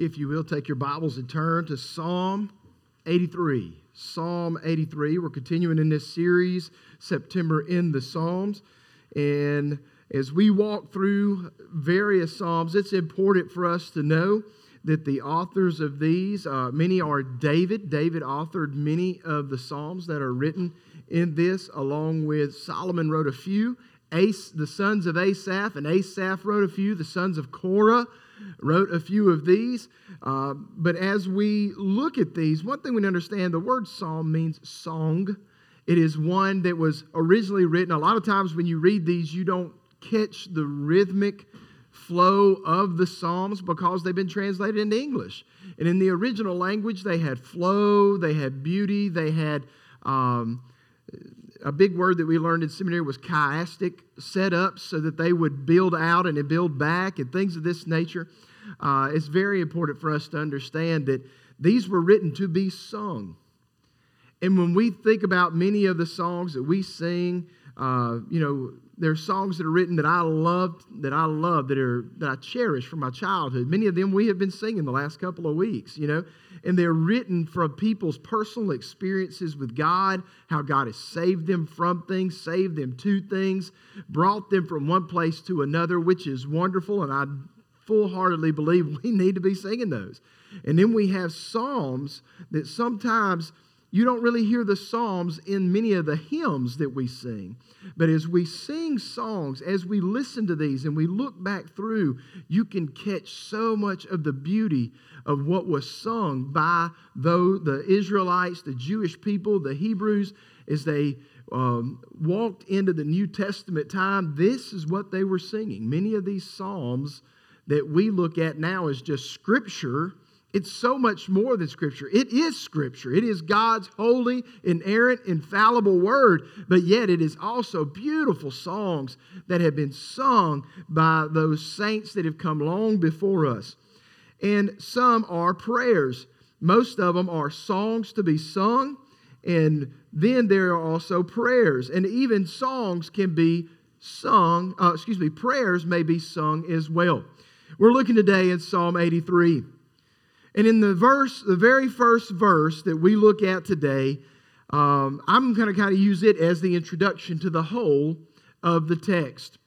If you will, take your Bibles and turn to Psalm 83. Psalm 83. We're continuing in this series, September in the Psalms. And as we walk through various Psalms, it's important for us to know that the authors of these, uh, many are David. David authored many of the Psalms that are written in this, along with Solomon wrote a few. As, the sons of Asaph, and Asaph wrote a few. The sons of Korah wrote a few of these. Uh, but as we look at these, one thing we understand the word psalm means song. It is one that was originally written. A lot of times when you read these, you don't catch the rhythmic flow of the Psalms because they've been translated into English. And in the original language, they had flow, they had beauty, they had. Um, a big word that we learned in seminary was chiastic setups so that they would build out and build back and things of this nature. Uh, it's very important for us to understand that these were written to be sung. And when we think about many of the songs that we sing, uh, you know, there are songs that are written that I loved, that I love, that are that I cherish from my childhood. Many of them we have been singing the last couple of weeks, you know, and they're written from people's personal experiences with God, how God has saved them from things, saved them to things, brought them from one place to another, which is wonderful, and I full-heartedly believe we need to be singing those. And then we have psalms that sometimes you don't really hear the Psalms in many of the hymns that we sing. But as we sing songs, as we listen to these and we look back through, you can catch so much of the beauty of what was sung by though the Israelites, the Jewish people, the Hebrews, as they um, walked into the New Testament time. This is what they were singing. Many of these Psalms that we look at now as just scripture it's so much more than Scripture. It is Scripture. It is God's holy, inerrant, infallible word, but yet it is also beautiful songs that have been sung by those saints that have come long before us. And some are prayers. Most of them are songs to be sung, and then there are also prayers. And even songs can be sung, uh, excuse me, prayers may be sung as well. We're looking today at Psalm 83. And in the verse, the very first verse that we look at today, um, I'm going to kind of use it as the introduction to the whole of the text.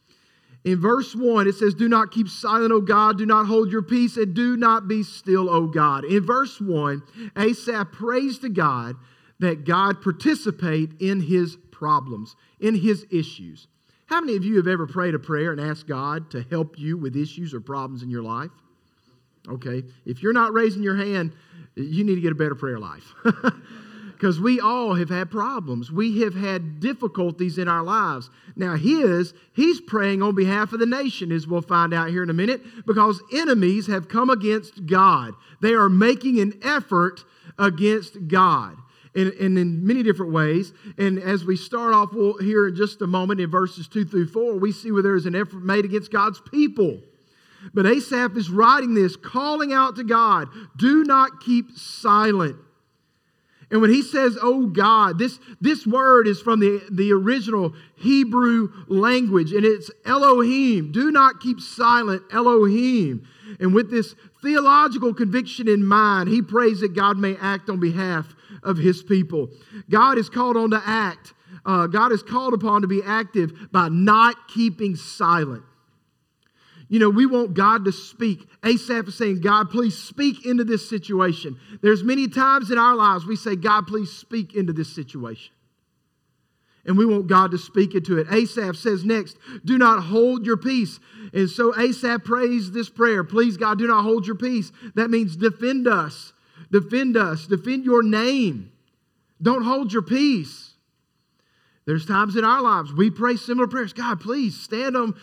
In verse 1, it says, Do not keep silent, O God, do not hold your peace, and do not be still, O God. In verse 1, Asaph prays to God that God participate in his problems, in his issues. How many of you have ever prayed a prayer and asked God to help you with issues or problems in your life? Okay? If you're not raising your hand, you need to get a better prayer life. Because we all have had problems. We have had difficulties in our lives. Now, his, he's praying on behalf of the nation, as we'll find out here in a minute, because enemies have come against God. They are making an effort against God. And, and, in many different ways. And as we start off here in just a moment in verses 2 through 4, we see where there is an effort made against God's people. But Asaph is writing this, calling out to God, do not keep silent. And when he says, oh God, this, this word is from the, the original Hebrew language, and it's Elohim. Do not keep silent, Elohim. And with this theological conviction in mind, he prays that God may act on behalf of his people. God is called on to act. Uh, God is called upon to be active by not keeping silent. You know, we want God to speak. Asaph is saying, God, please speak into this situation. There's many times in our lives we say, God, please speak into this situation. And we want God to speak into it. Asaph says next, do not hold your peace. And so Asaph prays this prayer, please, God, do not hold your peace. That means defend us. Defend us. Defend your name. Don't hold your peace. There's times in our lives we pray similar prayers. God, please stand on,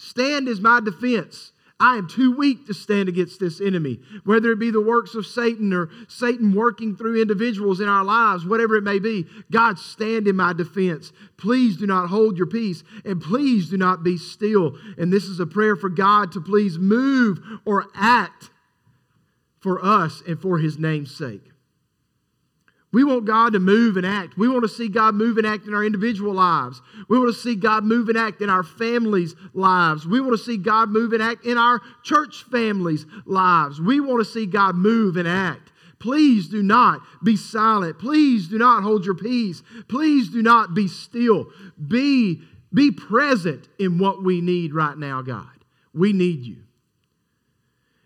Stand is my defense. I am too weak to stand against this enemy. Whether it be the works of Satan or Satan working through individuals in our lives, whatever it may be, God, stand in my defense. Please do not hold your peace and please do not be still. And this is a prayer for God to please move or act for us and for his name's sake. We want God to move and act. We want to see God move and act in our individual lives. We want to see God move and act in our families' lives. We want to see God move and act in our church families' lives. We want to see God move and act. Please do not be silent. Please do not hold your peace. Please do not be still. Be, be present in what we need right now, God. We need you.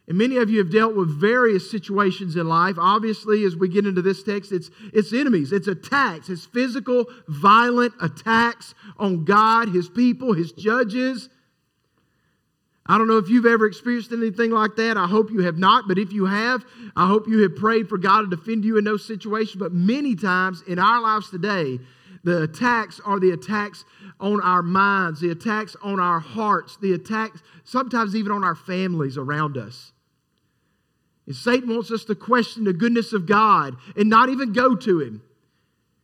And many of you have dealt with various situations in life. Obviously, as we get into this text, it's, it's enemies, it's attacks, it's physical, violent attacks on God, His people, His judges. I don't know if you've ever experienced anything like that. I hope you have not. But if you have, I hope you have prayed for God to defend you in those situations. But many times in our lives today, the attacks are the attacks on our minds, the attacks on our hearts, the attacks sometimes even on our families around us. And Satan wants us to question the goodness of God and not even go to Him.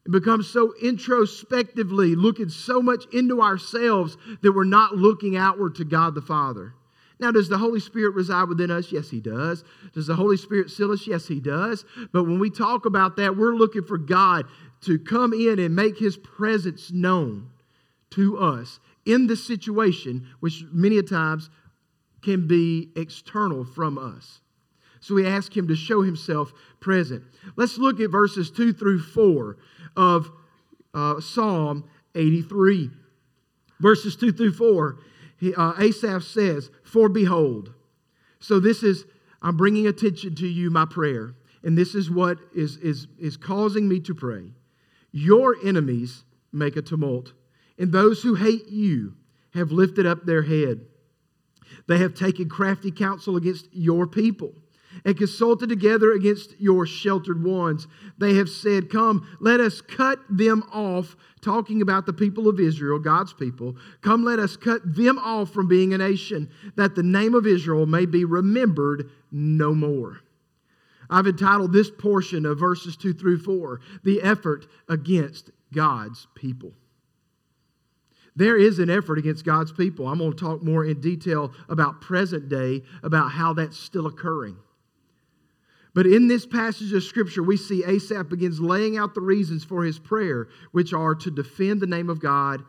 And become so introspectively looking so much into ourselves that we're not looking outward to God the Father. Now, does the Holy Spirit reside within us? Yes, He does. Does the Holy Spirit seal us? Yes, He does. But when we talk about that, we're looking for God to come in and make His presence known to us in the situation, which many a times can be external from us. So we ask him to show himself present. Let's look at verses 2 through 4 of uh, Psalm 83. Verses 2 through 4, he, uh, Asaph says, For behold, so this is, I'm bringing attention to you, my prayer, and this is what is, is, is causing me to pray. Your enemies make a tumult, and those who hate you have lifted up their head. They have taken crafty counsel against your people and consulted together against your sheltered ones. They have said, Come, let us cut them off, talking about the people of Israel, God's people. Come, let us cut them off from being a nation, that the name of Israel may be remembered no more. I've entitled this portion of verses 2 through 4, The Effort Against God's People. There is an effort against God's people. I'm going to talk more in detail about present day, about how that's still occurring. But in this passage of Scripture, we see Asaph begins laying out the reasons for his prayer, which are to defend the name of God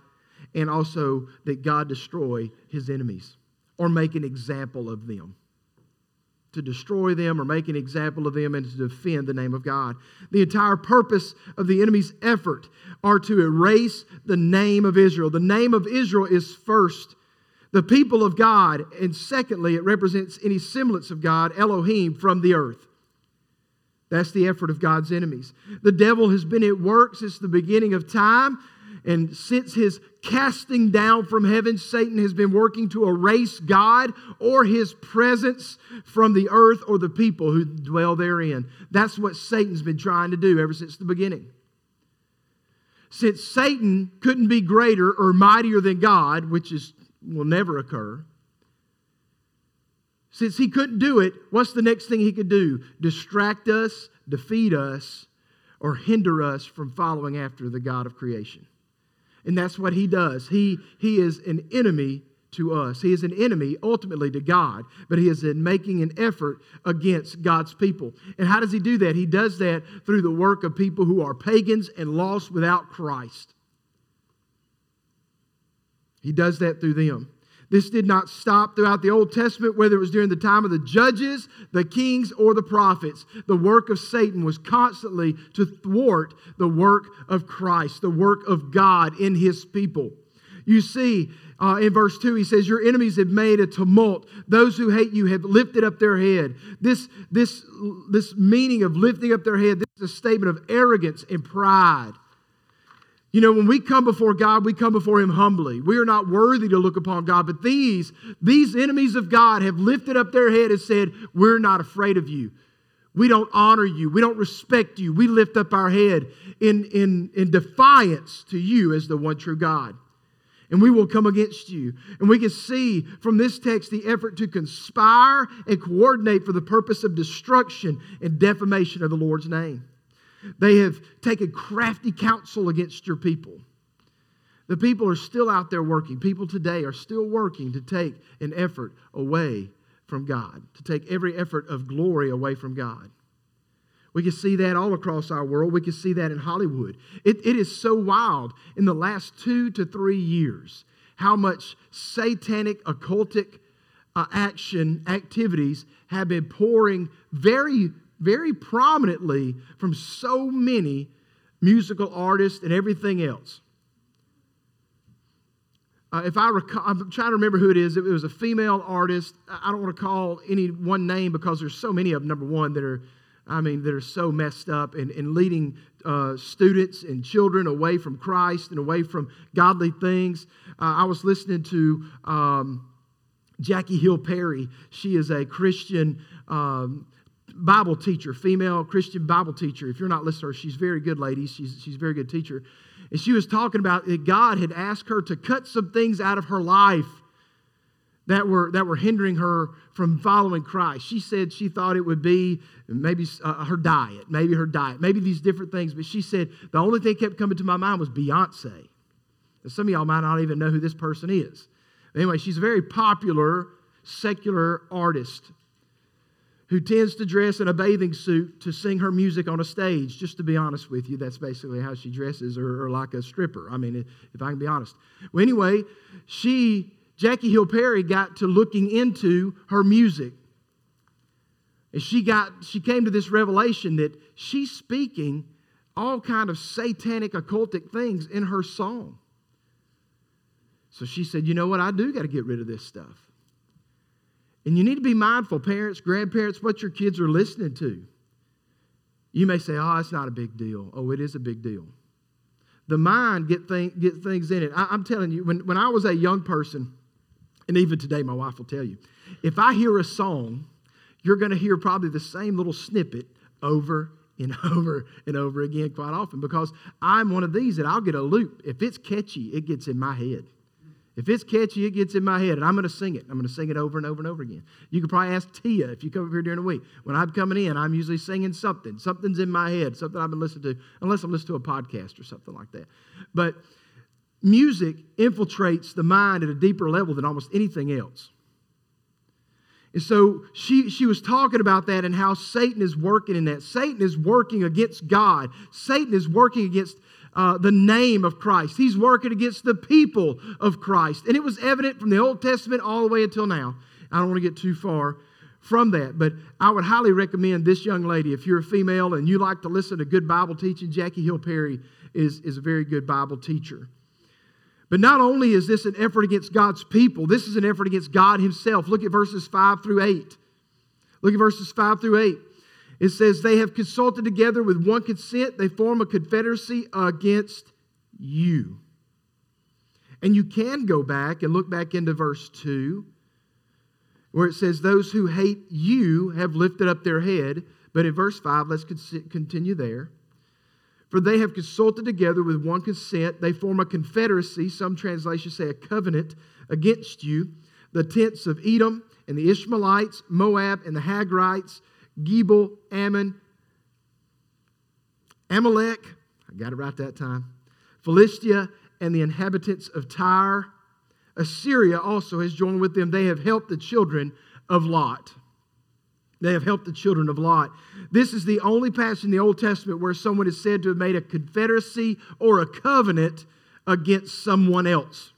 and also that God destroy his enemies or make an example of them. To destroy them or make an example of them and to defend the name of God. The entire purpose of the enemy's effort are to erase the name of Israel. The name of Israel is first the people of God, and secondly, it represents any semblance of God, Elohim, from the earth. That's the effort of God's enemies. The devil has been at work since the beginning of time. And since his casting down from heaven, Satan has been working to erase God or his presence from the earth or the people who dwell therein. That's what Satan's been trying to do ever since the beginning. Since Satan couldn't be greater or mightier than God, which is, will never occur, since he couldn't do it, what's the next thing he could do? Distract us, defeat us, or hinder us from following after the God of creation. And that's what he does. He, he is an enemy to us. He is an enemy ultimately to God, but he is in making an effort against God's people. And how does he do that? He does that through the work of people who are pagans and lost without Christ. He does that through them. This did not stop throughout the Old Testament, whether it was during the time of the judges, the kings, or the prophets. The work of Satan was constantly to thwart the work of Christ, the work of God in his people. You see, uh, in verse 2, he says, Your enemies have made a tumult. Those who hate you have lifted up their head. This, this, this meaning of lifting up their head, this is a statement of arrogance and pride. You know, when we come before God, we come before Him humbly. We are not worthy to look upon God, but these, these enemies of God have lifted up their head and said, We're not afraid of you. We don't honor you. We don't respect you. We lift up our head in, in, in defiance to you as the one true God. And we will come against you. And we can see from this text the effort to conspire and coordinate for the purpose of destruction and defamation of the Lord's name. They have taken crafty counsel against your people. The people are still out there working. People today are still working to take an effort away from God, to take every effort of glory away from God. We can see that all across our world. We can see that in Hollywood. It, it is so wild in the last two to three years how much satanic, occultic uh, action, activities have been pouring very, very prominently from so many musical artists and everything else. Uh, if I recall, I'm trying to remember who it is. It was a female artist. I don't want to call any one name because there's so many of them, number one, that are, I mean, that are so messed up and, and leading uh, students and children away from Christ and away from godly things. Uh, I was listening to um, Jackie Hill Perry. She is a Christian um, Bible teacher, female Christian Bible teacher. If you're not listening to her, she's very good, ladies. She's, she's a very good teacher. And she was talking about that God had asked her to cut some things out of her life that were, that were hindering her from following Christ. She said she thought it would be maybe uh, her diet, maybe her diet, maybe these different things. But she said the only thing kept coming to my mind was Beyonce. And some of y'all might not even know who this person is. Anyway, she's a very popular secular artist who tends to dress in a bathing suit to sing her music on a stage. Just to be honest with you, that's basically how she dresses, or, or like a stripper. I mean, if I can be honest. Well, anyway, she, Jackie Hill Perry, got to looking into her music. And she got, she came to this revelation that she's speaking all kind of satanic occultic things in her song. So she said, You know what? I do got to get rid of this stuff. And you need to be mindful, parents, grandparents, what your kids are listening to. You may say, Oh, it's not a big deal. Oh, it is a big deal. The mind get, get things in it. I, I'm telling you, when, when I was a young person, and even today, my wife will tell you, if I hear a song, you're going to hear probably the same little snippet over and over and over again quite often because I'm one of these that I'll get a loop. If it's catchy, it gets in my head. If it's catchy, it gets in my head, and I'm going to sing it. I'm going to sing it over and over and over again. You could probably ask Tia if you come up here during the week. When I'm coming in, I'm usually singing something. Something's in my head, something I've been listening to, unless I'm listening to a podcast or something like that. But music infiltrates the mind at a deeper level than almost anything else. And so she, she was talking about that and how Satan is working in that. Satan is working against God. Satan is working against uh, the name of Christ. He's working against the people of Christ. And it was evident from the Old Testament all the way until now. I don't want to get too far from that, but I would highly recommend this young lady. If you're a female and you like to listen to good Bible teaching, Jackie Hill Perry is, is a very good Bible teacher. But not only is this an effort against God's people, this is an effort against God Himself. Look at verses 5 through 8. Look at verses 5 through 8. It says, They have consulted together with one consent, they form a confederacy against you. And you can go back and look back into verse 2, where it says, Those who hate you have lifted up their head. But in verse 5, let's continue there. For they have consulted together with one consent. They form a confederacy, some translations say a covenant, against you. The tents of Edom and the Ishmaelites, Moab and the Hagrites, Gebal, Ammon, Amalek, I got it right that time, Philistia, and the inhabitants of Tyre. Assyria also has joined with them. They have helped the children of Lot. They have helped the children of Lot. This is the only passage in the Old Testament where someone is said to have made a confederacy or a covenant against someone else.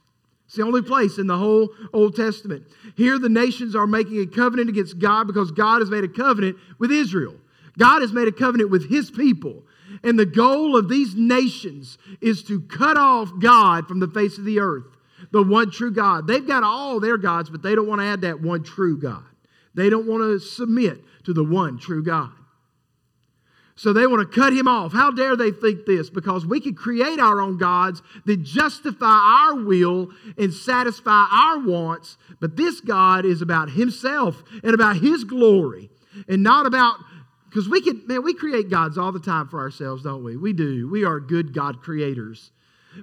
It's the only place in the whole Old Testament. Here, the nations are making a covenant against God because God has made a covenant with Israel. God has made a covenant with his people. And the goal of these nations is to cut off God from the face of the earth, the one true God. They've got all their gods, but they don't want to add that one true God. They don't want to submit to the one true God. So they want to cut him off. How dare they think this? Because we can create our own gods that justify our will and satisfy our wants, but this God is about himself and about his glory and not about because we can man we create gods all the time for ourselves don't we we do we are good god creators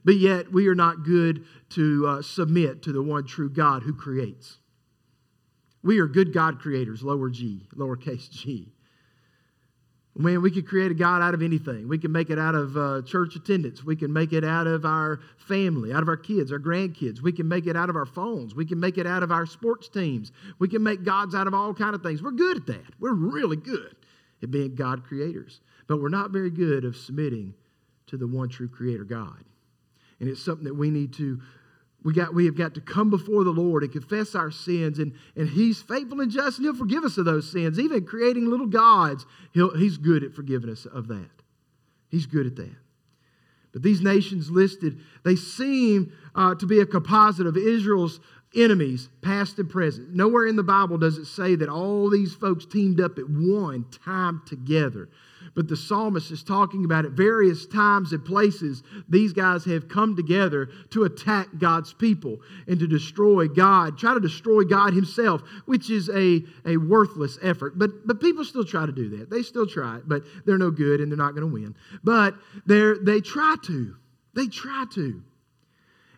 but yet we are not good to uh, submit to the one true god who creates we are good god creators lower g lowercase g Man, we could create a God out of anything. We can make it out of uh, church attendance. We can make it out of our family, out of our kids, our grandkids. We can make it out of our phones. We can make it out of our sports teams. We can make gods out of all kind of things. We're good at that. We're really good at being God creators, but we're not very good of submitting to the one true creator God. And it's something that we need to we, got, we have got to come before the Lord and confess our sins, and, and He's faithful and just, and He'll forgive us of those sins. Even creating little gods, he'll, He's good at forgiving us of that. He's good at that. But these nations listed, they seem uh, to be a composite of Israel's enemies, past and present. Nowhere in the Bible does it say that all these folks teamed up at one time together. But the psalmist is talking about at various times and places, these guys have come together to attack God's people and to destroy God, try to destroy God Himself, which is a, a worthless effort. But, but people still try to do that. They still try it, but they're no good and they're not going to win. But they they try to. They try to.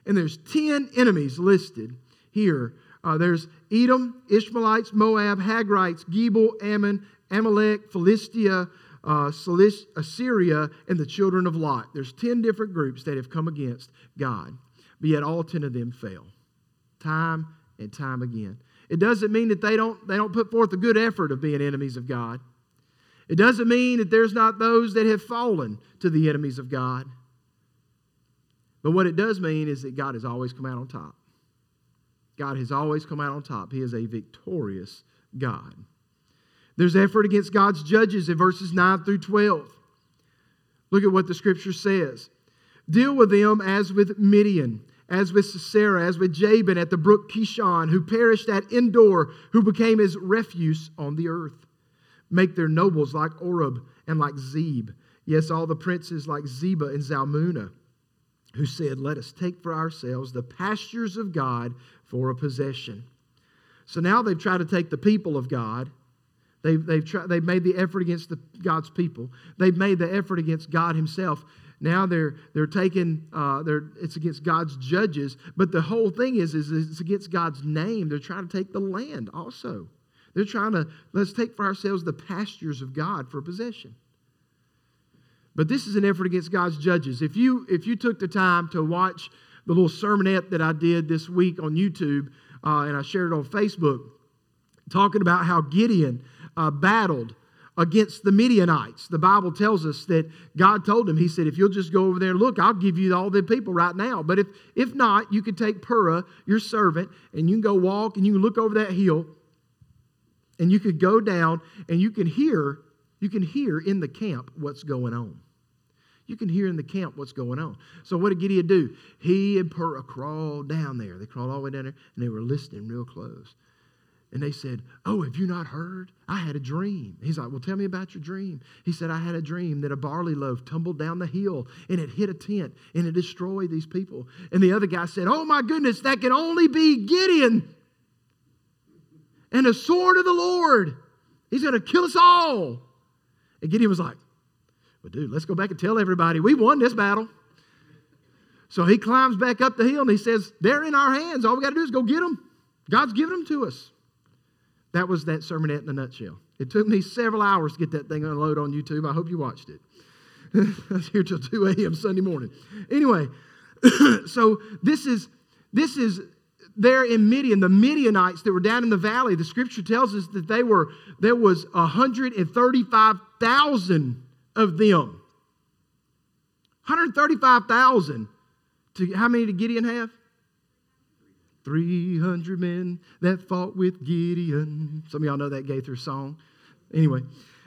And there's 10 enemies listed here. Uh, there's Edom, Ishmaelites, Moab, Hagrites, Gebal, Ammon, Amalek, Philistia, uh, Assyria, and the children of Lot. There's 10 different groups that have come against God, but yet all 10 of them fail time and time again. It doesn't mean that they don't, they don't put forth a good effort of being enemies of God. It doesn't mean that there's not those that have fallen to the enemies of God. But what it does mean is that God has always come out on top. God has always come out on top. He is a victorious God. There's effort against God's judges in verses 9 through 12. Look at what the scripture says. Deal with them as with Midian, as with Sisera, as with Jabin at the brook Kishon, who perished at Endor, who became his refuse on the earth. Make their nobles like Oreb and like Zeb. Yes, all the princes like Zeba and Zalmunna, who said, Let us take for ourselves the pastures of God for a possession. So now they've tried to take the people of God They've, they've, tried, they've made the effort against the, God's people. They've made the effort against God Himself. Now they're, they're taking, uh, they're, it's against God's judges. But the whole thing is, is it's against God's name. They're trying to take the land also. They're trying to, let's take for ourselves the pastures of God for possession. But this is an effort against God's judges. If you, if you took the time to watch the little sermonette that I did this week on YouTube, uh, and I shared it on Facebook, talking about how Gideon uh, battled against the Midianites. The Bible tells us that God told him, He said, if you'll just go over there and look, I'll give you all the people right now. But if, if not, you could take Purah, your servant, and you can go walk and you can look over that hill and you could go down and you can hear, you can hear in the camp what's going on. You can hear in the camp what's going on. So what did Gideon do? He and Purah crawled down there. They crawled all the way down there and they were listening real close. And they said, Oh, have you not heard? I had a dream. He's like, Well, tell me about your dream. He said, I had a dream that a barley loaf tumbled down the hill and it hit a tent and it destroyed these people. And the other guy said, Oh, my goodness, that can only be Gideon and a sword of the Lord. He's going to kill us all. And Gideon was like, Well, dude, let's go back and tell everybody we won this battle. So he climbs back up the hill and he says, They're in our hands. All we got to do is go get them. God's given them to us. That was that sermonette in a nutshell. It took me several hours to get that thing unloaded on YouTube. I hope you watched it. I was here till 2 a.m. Sunday morning. Anyway, so this is this is there in Midian, the Midianites that were down in the valley. The scripture tells us that they were there was 135,000 of them. 135,000. To how many did Gideon have? 300 men that fought with Gideon. Some of y'all know that Gaither song. Anyway,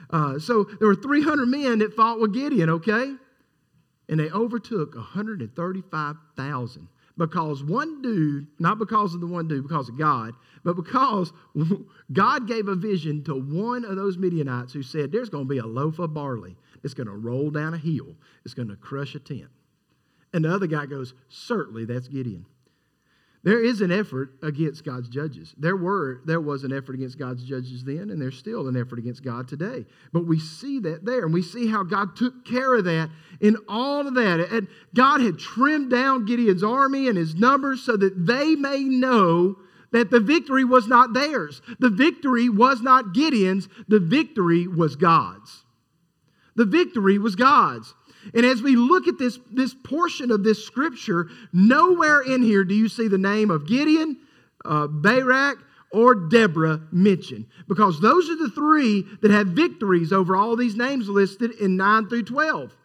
uh, so there were 300 men that fought with Gideon, okay? And they overtook 135,000 because one dude, not because of the one dude, because of God, but because God gave a vision to one of those Midianites who said, There's going to be a loaf of barley that's going to roll down a hill, it's going to crush a tent. And the other guy goes, Certainly, that's Gideon. There is an effort against God's judges. There were there was an effort against God's judges then, and there's still an effort against God today. But we see that there, and we see how God took care of that in all of that. And God had trimmed down Gideon's army and his numbers so that they may know that the victory was not theirs. The victory was not Gideon's, the victory was God's. The victory was God's. And as we look at this, this portion of this scripture, nowhere in here do you see the name of Gideon, uh, Barak, or Deborah mentioned because those are the three that have victories over all these names listed in 9 through 12.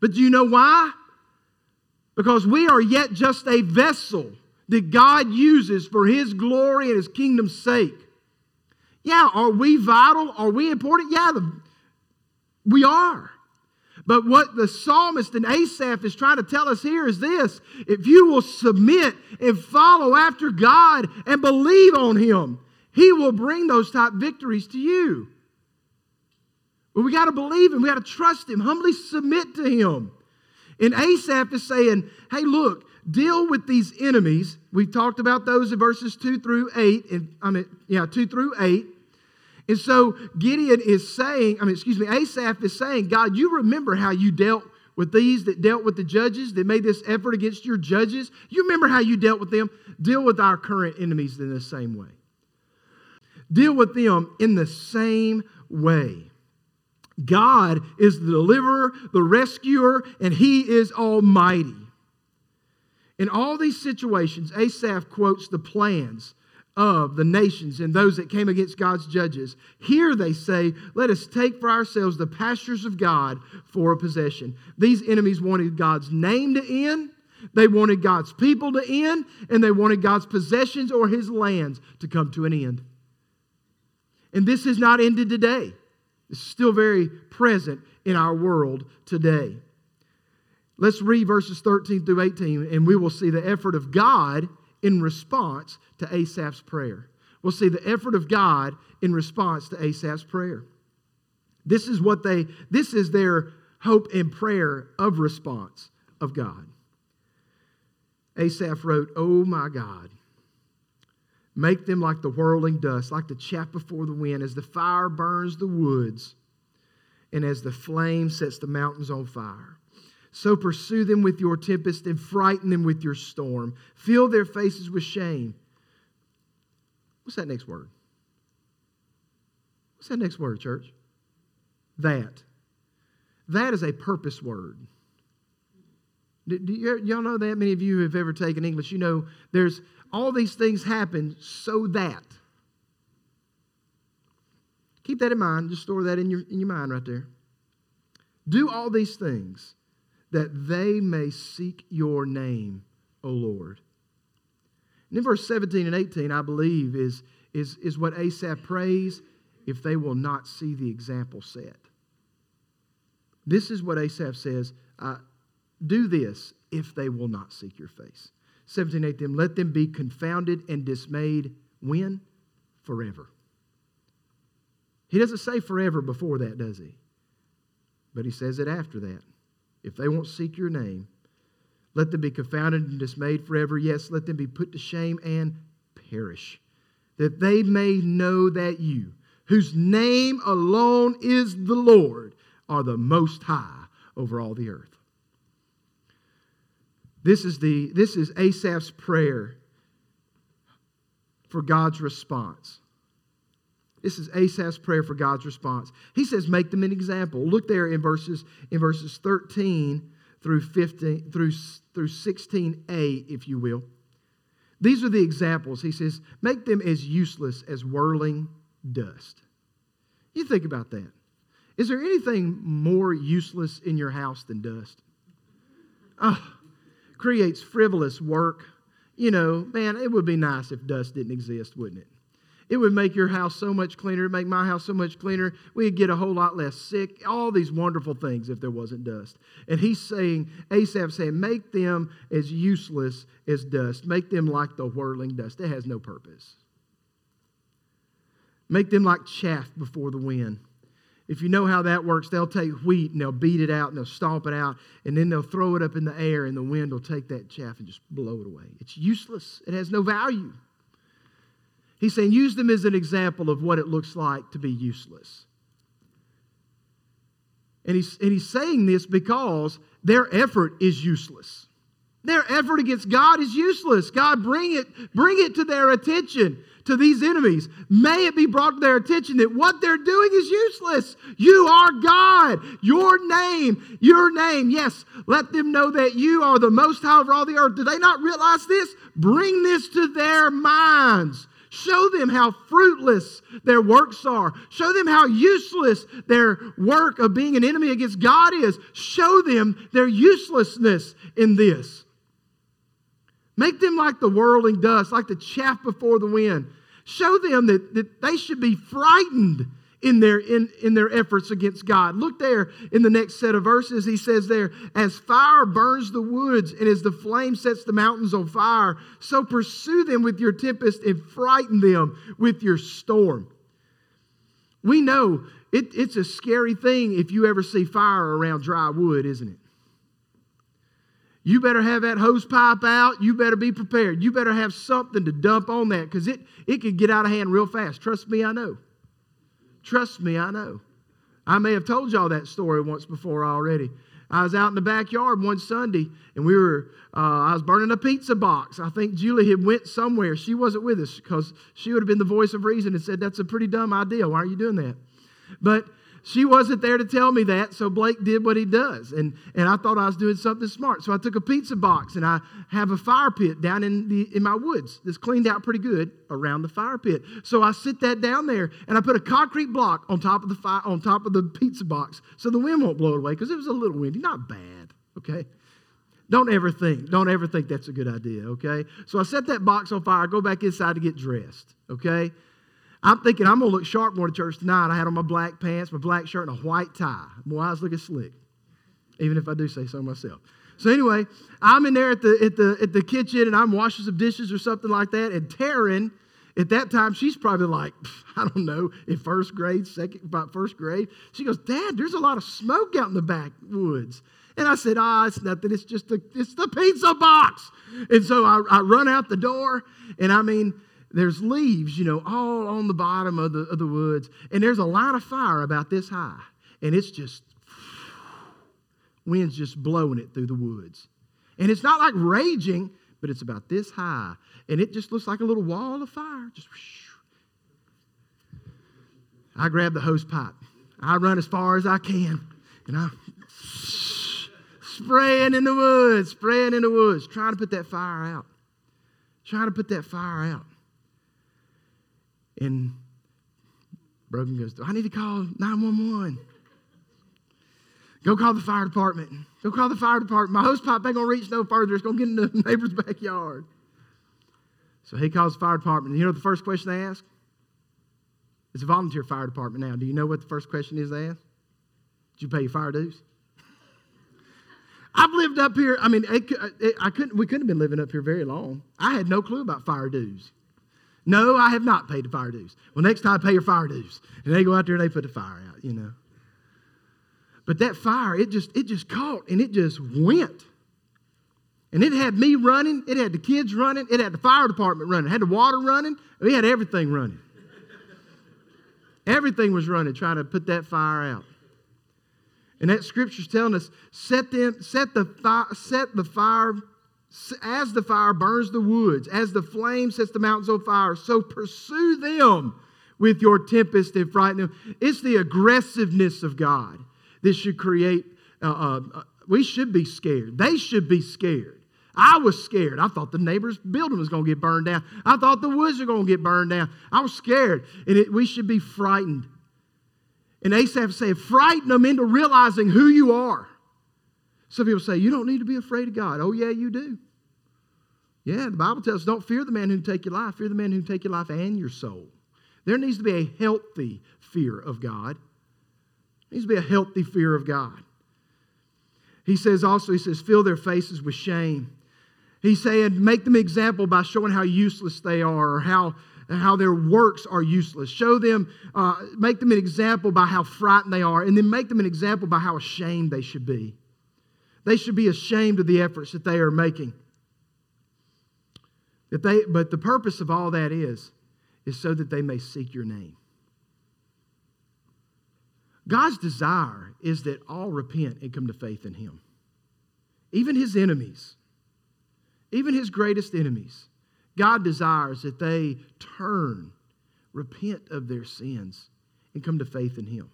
But do you know why? Because we are yet just a vessel that God uses for His glory and His kingdom's sake. Yeah, are we vital? Are we important? Yeah, the, we are. But what the psalmist and Asaph is trying to tell us here is this if you will submit and follow after God and believe on Him, He will bring those type victories to you. But we got to believe Him, we got to trust Him, humbly submit to Him. And Asaph is saying, hey, look, deal with these enemies. We talked about those in verses 2 through 8, and I mean, yeah, 2 through 8. And so Gideon is saying, I mean, excuse me, Asaph is saying, God, you remember how you dealt with these that dealt with the judges, that made this effort against your judges. You remember how you dealt with them? Deal with our current enemies in the same way. Deal with them in the same way. God is the deliverer, the rescuer, and He is almighty. In all these situations, Asaph quotes the plans of the nations and those that came against God's judges. Here they say, Let us take for ourselves the pastures of God for a possession. These enemies wanted God's name to end, they wanted God's people to end, and they wanted God's possessions or his lands to come to an end. And this has not ended today. It's still very present in our world today. Let's read verses 13 through 18, and we will see the effort of God in response to Asaph's prayer. We'll see the effort of God in response to Asaph's prayer. This is what they, this is their hope and prayer of response of God. Asaph wrote, Oh my God, make them like the whirling dust, like the chaff before the wind, as the fire burns the woods, and as the flame sets the mountains on fire. So pursue them with your tempest and frighten them with your storm. Fill their faces with shame. What's that next word? What's that next word, church? That. That is a purpose word. Do, do you, y'all know that? Many of you have ever taken English, you know there's all these things happen so that. Keep that in mind. Just store that in your, in your mind right there. Do all these things that they may seek your name, O Lord. And in verse 17 and 18, I believe, is, is, is what Asaph prays if they will not see the example set. This is what Asaph says uh, Do this if they will not seek your face. 17, 18, let them be confounded and dismayed. When? Forever. He doesn't say forever before that, does he? But he says it after that if they won't seek your name, let them be confounded and dismayed forever. Yes, let them be put to shame and perish, that they may know that you, whose name alone is the Lord, are the most high over all the earth. This is, the, this is Asaph's prayer for God's response. This is Asaph's prayer for God's response. He says, make them an example. Look there in verses, in verses 13 through 15 through, through 16a, if you will. These are the examples. He says, make them as useless as whirling dust. You think about that. Is there anything more useless in your house than dust? Oh, creates frivolous work. You know, man, it would be nice if dust didn't exist, wouldn't it? It would make your house so much cleaner, make my house so much cleaner. We'd get a whole lot less sick, all these wonderful things if there wasn't dust. And he's saying, Asaph saying, make them as useless as dust. Make them like the whirling dust. It has no purpose. Make them like chaff before the wind. If you know how that works, they'll take wheat and they'll beat it out and they'll stomp it out and then they'll throw it up in the air and the wind will take that chaff and just blow it away. It's useless, it has no value. He's saying use them as an example of what it looks like to be useless. And he's, and he's saying this because their effort is useless. Their effort against God is useless. God, bring it, bring it to their attention, to these enemies. May it be brought to their attention that what they're doing is useless. You are God. Your name, your name. Yes, let them know that you are the most high over all the earth. Do they not realize this? Bring this to their minds. Show them how fruitless their works are. Show them how useless their work of being an enemy against God is. Show them their uselessness in this. Make them like the whirling dust, like the chaff before the wind. Show them that, that they should be frightened in their, in, in their efforts against God. Look there in the next set of verses. He says there, as fire burns the woods and as the flame sets the mountains on fire, so pursue them with your tempest and frighten them with your storm. We know it, it's a scary thing if you ever see fire around dry wood, isn't it? You better have that hose pipe out. You better be prepared. You better have something to dump on that because it, it can get out of hand real fast. Trust me, I know. Trust me, I know. I may have told y'all that story once before already. I was out in the backyard one Sunday, and we were. Uh, I was burning a pizza box. I think Julie had went somewhere. She wasn't with us because she would have been the voice of reason and said, "That's a pretty dumb idea. Why are you doing that?" But she wasn't there to tell me that, so Blake did what he does. And, and I thought I was doing something smart. So I took a pizza box and I have a fire pit down in, the, in my woods that's cleaned out pretty good around the fire pit. So I sit that down there and I put a concrete block on top of the fire, on top of the pizza box so the wind won't blow it away because it was a little windy, not bad, okay? Don't ever think, don't ever think that's a good idea, okay? So I set that box on fire, I go back inside to get dressed, okay? I'm thinking I'm going to look sharp going to church tonight. I had on my black pants, my black shirt, and a white tie. Boy, I was looking slick, even if I do say so myself. So anyway, I'm in there at the, at the, at the kitchen and I'm washing some dishes or something like that. And Taryn, at that time, she's probably like, I don't know, in first grade, second, about first grade. She goes, Dad, there's a lot of smoke out in the backwoods. And I said, ah, it's nothing. It's just the, it's the pizza box. And so I, I run out the door and I mean, there's leaves, you know, all on the bottom of the, of the woods. And there's a line of fire about this high. And it's just, wind's just blowing it through the woods. And it's not like raging, but it's about this high. And it just looks like a little wall of fire. Just, I grab the hose pipe. I run as far as I can. And I'm spraying in the woods, spraying in the woods, trying to put that fire out. Trying to put that fire out. And Brogan goes, I need to call 911. Go call the fire department. Go call the fire department. My hose pipe ain't gonna reach no further. It's gonna get into the neighbor's backyard. So he calls the fire department. You know the first question they ask? It's a volunteer fire department now. Do you know what the first question is they ask? Did you pay your fire dues? I've lived up here. I mean, it, it, I couldn't. We couldn't have been living up here very long. I had no clue about fire dues. No, I have not paid the fire dues. Well, next time, pay your fire dues. And they go out there and they put the fire out, you know. But that fire, it just, it just caught and it just went. And it had me running, it had the kids running, it had the fire department running, it had the water running, we had everything running. everything was running, trying to put that fire out. And that scripture's telling us, set them, set the set the fire as the fire burns the woods, as the flame sets the mountains on fire, so pursue them with your tempest and frighten them. It's the aggressiveness of God that should create. Uh, uh, uh, we should be scared. They should be scared. I was scared. I thought the neighbor's building was going to get burned down. I thought the woods were going to get burned down. I was scared. And it, we should be frightened. And Asaph said, frighten them into realizing who you are. Some people say, you don't need to be afraid of God. Oh, yeah, you do. Yeah, the Bible tells us don't fear the man who take your life, fear the man who take your life and your soul. There needs to be a healthy fear of God. There needs to be a healthy fear of God. He says also, he says, fill their faces with shame. He's saying, make them example by showing how useless they are or how, how their works are useless. Show them, uh, make them an example by how frightened they are, and then make them an example by how ashamed they should be. They should be ashamed of the efforts that they are making. That they, but the purpose of all that is, is so that they may seek your name. God's desire is that all repent and come to faith in Him. Even His enemies, even His greatest enemies, God desires that they turn, repent of their sins, and come to faith in Him.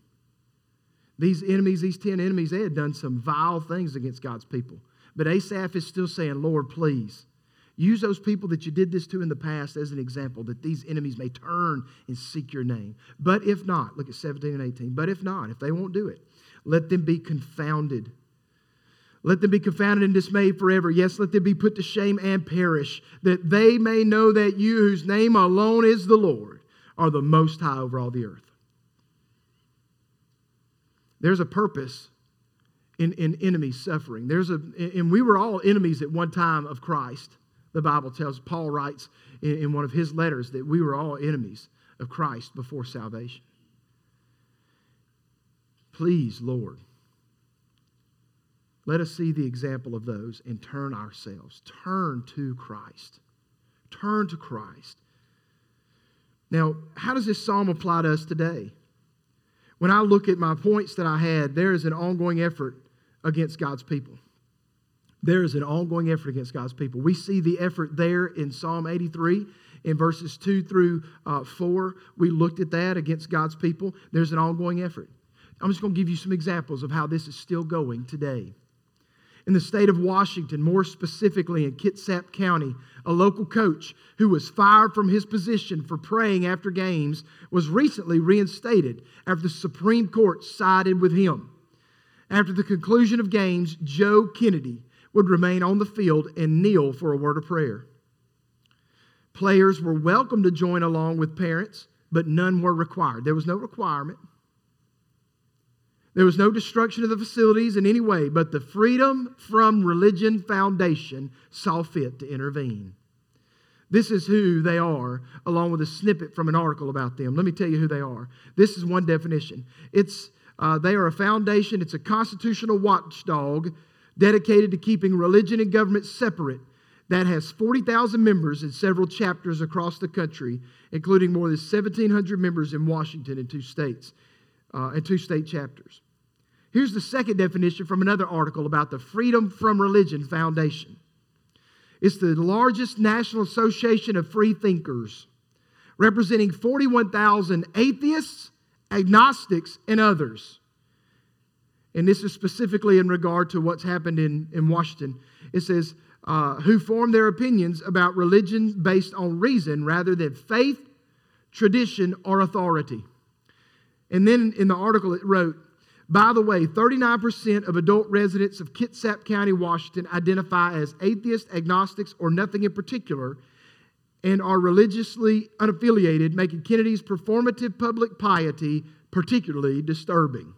These enemies, these 10 enemies, they had done some vile things against God's people. But Asaph is still saying, Lord, please, Use those people that you did this to in the past as an example that these enemies may turn and seek your name. But if not, look at 17 and 18. But if not, if they won't do it, let them be confounded. Let them be confounded and dismayed forever. Yes, let them be put to shame and perish, that they may know that you, whose name alone is the Lord, are the most high over all the earth. There's a purpose in, in enemies suffering. There's a, and we were all enemies at one time of Christ. The Bible tells, Paul writes in, in one of his letters that we were all enemies of Christ before salvation. Please, Lord, let us see the example of those and turn ourselves. Turn to Christ. Turn to Christ. Now, how does this psalm apply to us today? When I look at my points that I had, there is an ongoing effort against God's people. There is an ongoing effort against God's people. We see the effort there in Psalm 83 in verses 2 through uh, 4. We looked at that against God's people. There's an ongoing effort. I'm just going to give you some examples of how this is still going today. In the state of Washington, more specifically in Kitsap County, a local coach who was fired from his position for praying after games was recently reinstated after the Supreme Court sided with him. After the conclusion of games, Joe Kennedy would remain on the field and kneel for a word of prayer. Players were welcome to join along with parents, but none were required. There was no requirement. There was no destruction of the facilities in any way, but the Freedom from Religion Foundation saw fit to intervene. This is who they are, along with a snippet from an article about them. Let me tell you who they are. This is one definition. It's uh, they are a foundation. It's a constitutional watchdog dedicated to keeping religion and government separate that has 40,000 members in several chapters across the country, including more than 1,700 members in Washington in two states, uh, and two state chapters. Here's the second definition from another article about the Freedom from Religion Foundation. It's the largest national association of free thinkers, representing 41,000 atheists, agnostics, and others. And this is specifically in regard to what's happened in, in Washington. It says, uh, who form their opinions about religion based on reason rather than faith, tradition, or authority. And then in the article it wrote, by the way, 39% of adult residents of Kitsap County, Washington identify as atheists, agnostics, or nothing in particular, and are religiously unaffiliated, making Kennedy's performative public piety particularly disturbing.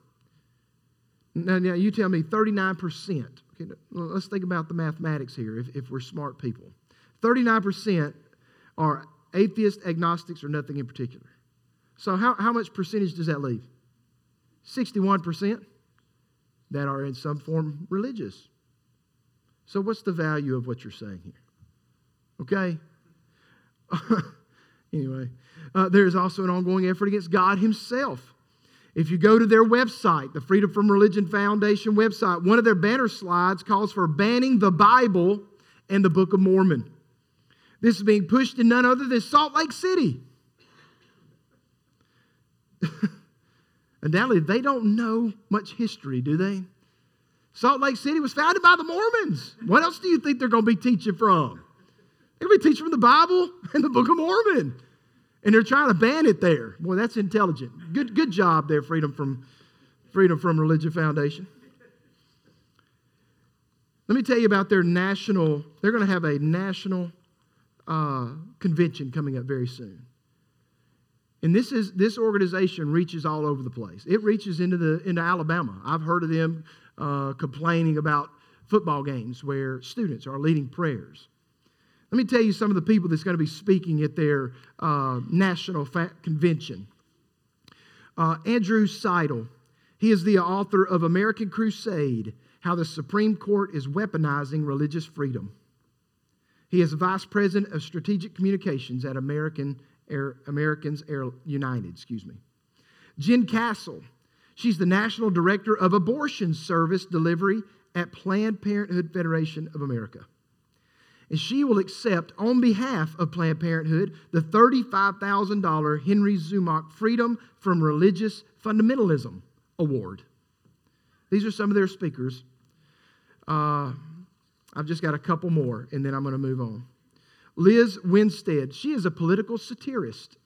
Now, now you tell me 39%. Okay, let's think about the mathematics here if, if we're smart people. 39% are atheists, agnostics, or nothing in particular. So, how, how much percentage does that leave? 61% that are in some form religious. So, what's the value of what you're saying here? Okay? anyway, uh, there is also an ongoing effort against God Himself. If you go to their website, the Freedom from Religion Foundation website, one of their banner slides calls for banning the Bible and the Book of Mormon. This is being pushed in none other than Salt Lake City. Undoubtedly, they don't know much history, do they? Salt Lake City was founded by the Mormons. What else do you think they're going to be teaching from? They're going to be teaching from the Bible and the Book of Mormon. And they're trying to ban it there. Boy, that's intelligent. Good, good job there, Freedom from, Freedom from Religion Foundation. Let me tell you about their national, they're going to have a national uh, convention coming up very soon. And this is this organization reaches all over the place. It reaches into the into Alabama. I've heard of them uh, complaining about football games where students are leading prayers. Let me tell you some of the people that's going to be speaking at their uh, national convention. Uh, Andrew Seidel. He is the author of American Crusade: How the Supreme Court is Weaponizing Religious Freedom. He is vice president of strategic communications at American Air, Americans Air United, excuse me. Jen Castle, she's the National Director of Abortion Service Delivery at Planned Parenthood Federation of America. And she will accept, on behalf of Planned Parenthood, the $35,000 Henry Zumach Freedom from Religious Fundamentalism Award. These are some of their speakers. Uh, I've just got a couple more, and then I'm going to move on. Liz Winstead, she is a political satirist.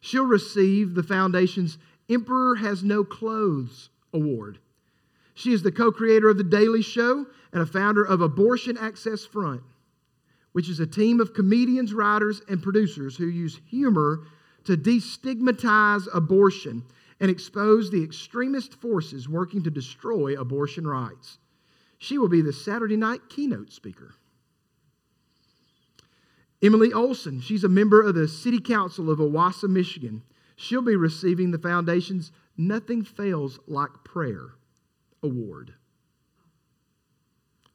She'll receive the foundation's Emperor Has No Clothes Award. She is the co creator of The Daily Show and a founder of Abortion Access Front, which is a team of comedians, writers, and producers who use humor to destigmatize abortion and expose the extremist forces working to destroy abortion rights. She will be the Saturday night keynote speaker. Emily Olson, she's a member of the City Council of Owosso, Michigan. She'll be receiving the foundation's Nothing Fails Like Prayer Award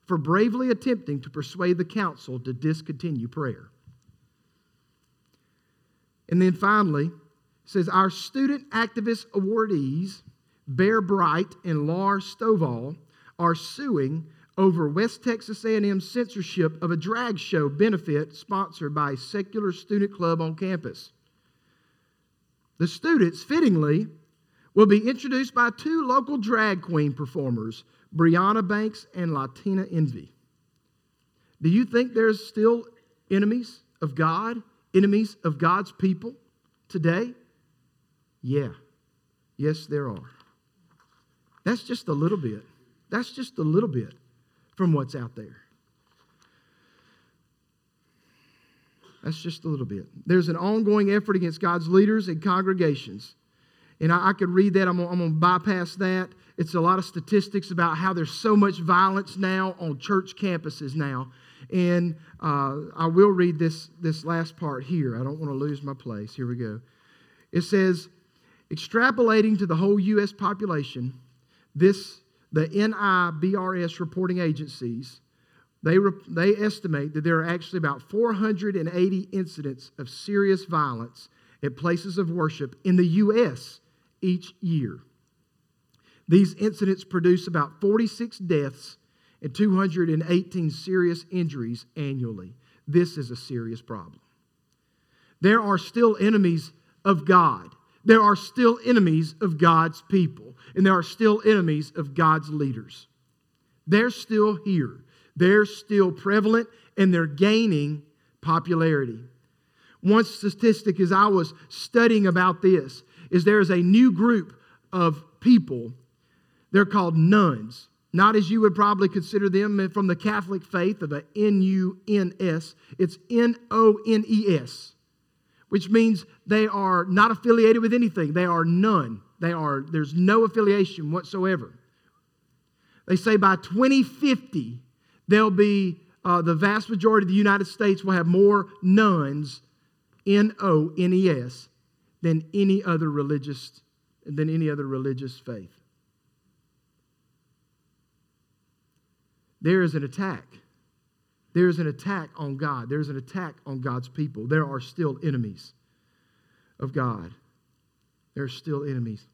for bravely attempting to persuade the council to discontinue prayer. And then finally, says our student activist awardees, Bear Bright and Laura Stovall, are suing over West Texas A&M's censorship of a drag show benefit sponsored by a secular student club on campus. The students, fittingly, will be introduced by two local drag queen performers, Brianna Banks and Latina Envy. Do you think there's still enemies of God, enemies of God's people today? Yeah. Yes, there are. That's just a little bit. That's just a little bit from what's out there. That's just a little bit. There's an ongoing effort against God's leaders and congregations. And I, I could read that. I'm going to bypass that. It's a lot of statistics about how there's so much violence now on church campuses now. And uh, I will read this, this last part here. I don't want to lose my place. Here we go. It says, extrapolating to the whole U.S. population, this the NIBRS reporting agencies, they, they estimate that there are actually about 480 incidents of serious violence at places of worship in the U.S. each year. These incidents produce about 46 deaths and 218 serious injuries annually. This is a serious problem. There are still enemies of God. There are still enemies of God's people, and there are still enemies of God's leaders. They're still here. They're still prevalent, and they're gaining popularity. One statistic as I was studying about this is there is a new group of people. They're called nuns. Not as you would probably consider them eh, from the Catholic faith of a N U N S. It's N O N E S which means they are not affiliated with anything. They are none. They are, there's no affiliation whatsoever. They say by 2050, there'll be uh, the vast majority of the United States will have more nuns, N O N E S, than any other religious than any other religious faith. There is an attack there is an attack on God. There's an attack on God's people. There are still enemies of God. There are still enemies.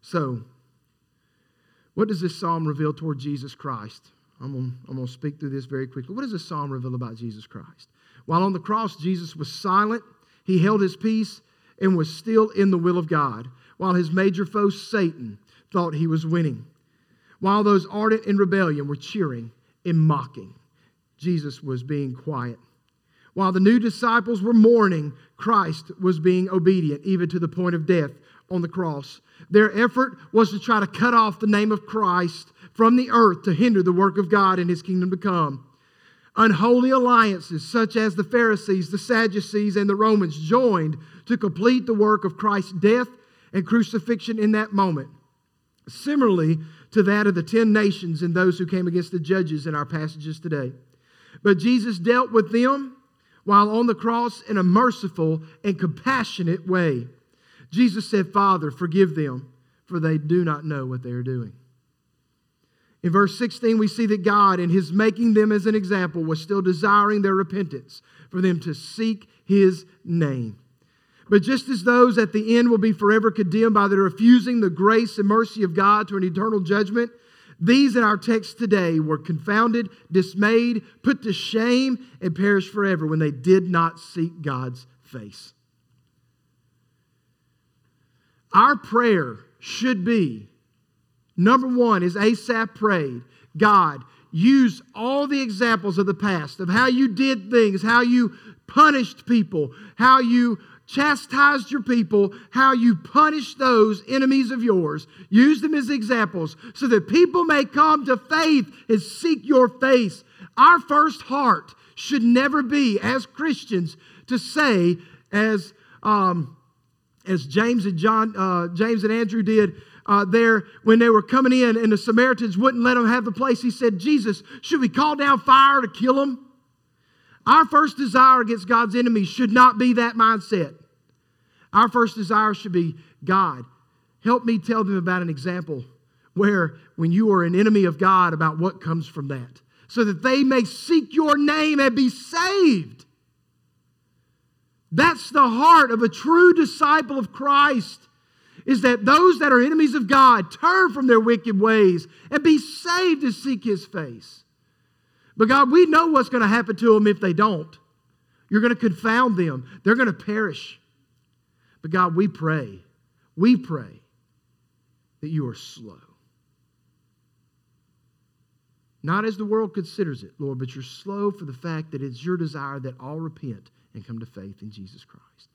So, what does this psalm reveal toward Jesus Christ? I'm going, I'm to speak through this very quickly. What does this psalm reveal about Jesus Christ? While on the cross, Jesus was silent, he held his peace, and was still in the will of God, while his major foe, Satan, thought he was winning. While those ardent in rebellion were cheering in mocking. Jesus was being quiet. While the new disciples were mourning, Christ was being obedient, even to the point of death on the cross. Their effort was to try to cut off the name of Christ from the earth to hinder the work of God and his kingdom to come. Unholy alliances, such as the Pharisees, the Sadducees, and the Romans, joined to complete the work of Christ's death and crucifixion in that moment. Similarly, to that of the ten nations and those who came against the judges in our passages today. But Jesus dealt with them while on the cross in a merciful and compassionate way. Jesus said, Father, forgive them, for they do not know what they are doing. In verse 16, we see that God, in his making them as an example, was still desiring their repentance, for them to seek his name. But just as those at the end will be forever condemned by their refusing the grace and mercy of God to an eternal judgment, these in our text today were confounded, dismayed, put to shame, and perished forever when they did not seek God's face. Our prayer should be number one, is Asaph prayed, God, use all the examples of the past of how you did things, how you punished people, how you chastised your people, how you punished those enemies of yours. Use them as examples so that people may come to faith and seek your face. Our first heart should never be, as Christians, to say, as um, as James and John, uh, James and Andrew did uh, there when they were coming in, and the Samaritans wouldn't let them have the place. He said, "Jesus, should we call down fire to kill them?" Our first desire against God's enemies should not be that mindset. Our first desire should be, God, help me tell them about an example where when you are an enemy of God, about what comes from that, so that they may seek your name and be saved. That's the heart of a true disciple of Christ. Is that those that are enemies of God turn from their wicked ways and be saved to seek His face. But God, we know what's going to happen to them if they don't. You're going to confound them, they're going to perish. But God, we pray, we pray that you are slow. Not as the world considers it, Lord, but you're slow for the fact that it's your desire that all repent and come to faith in Jesus Christ.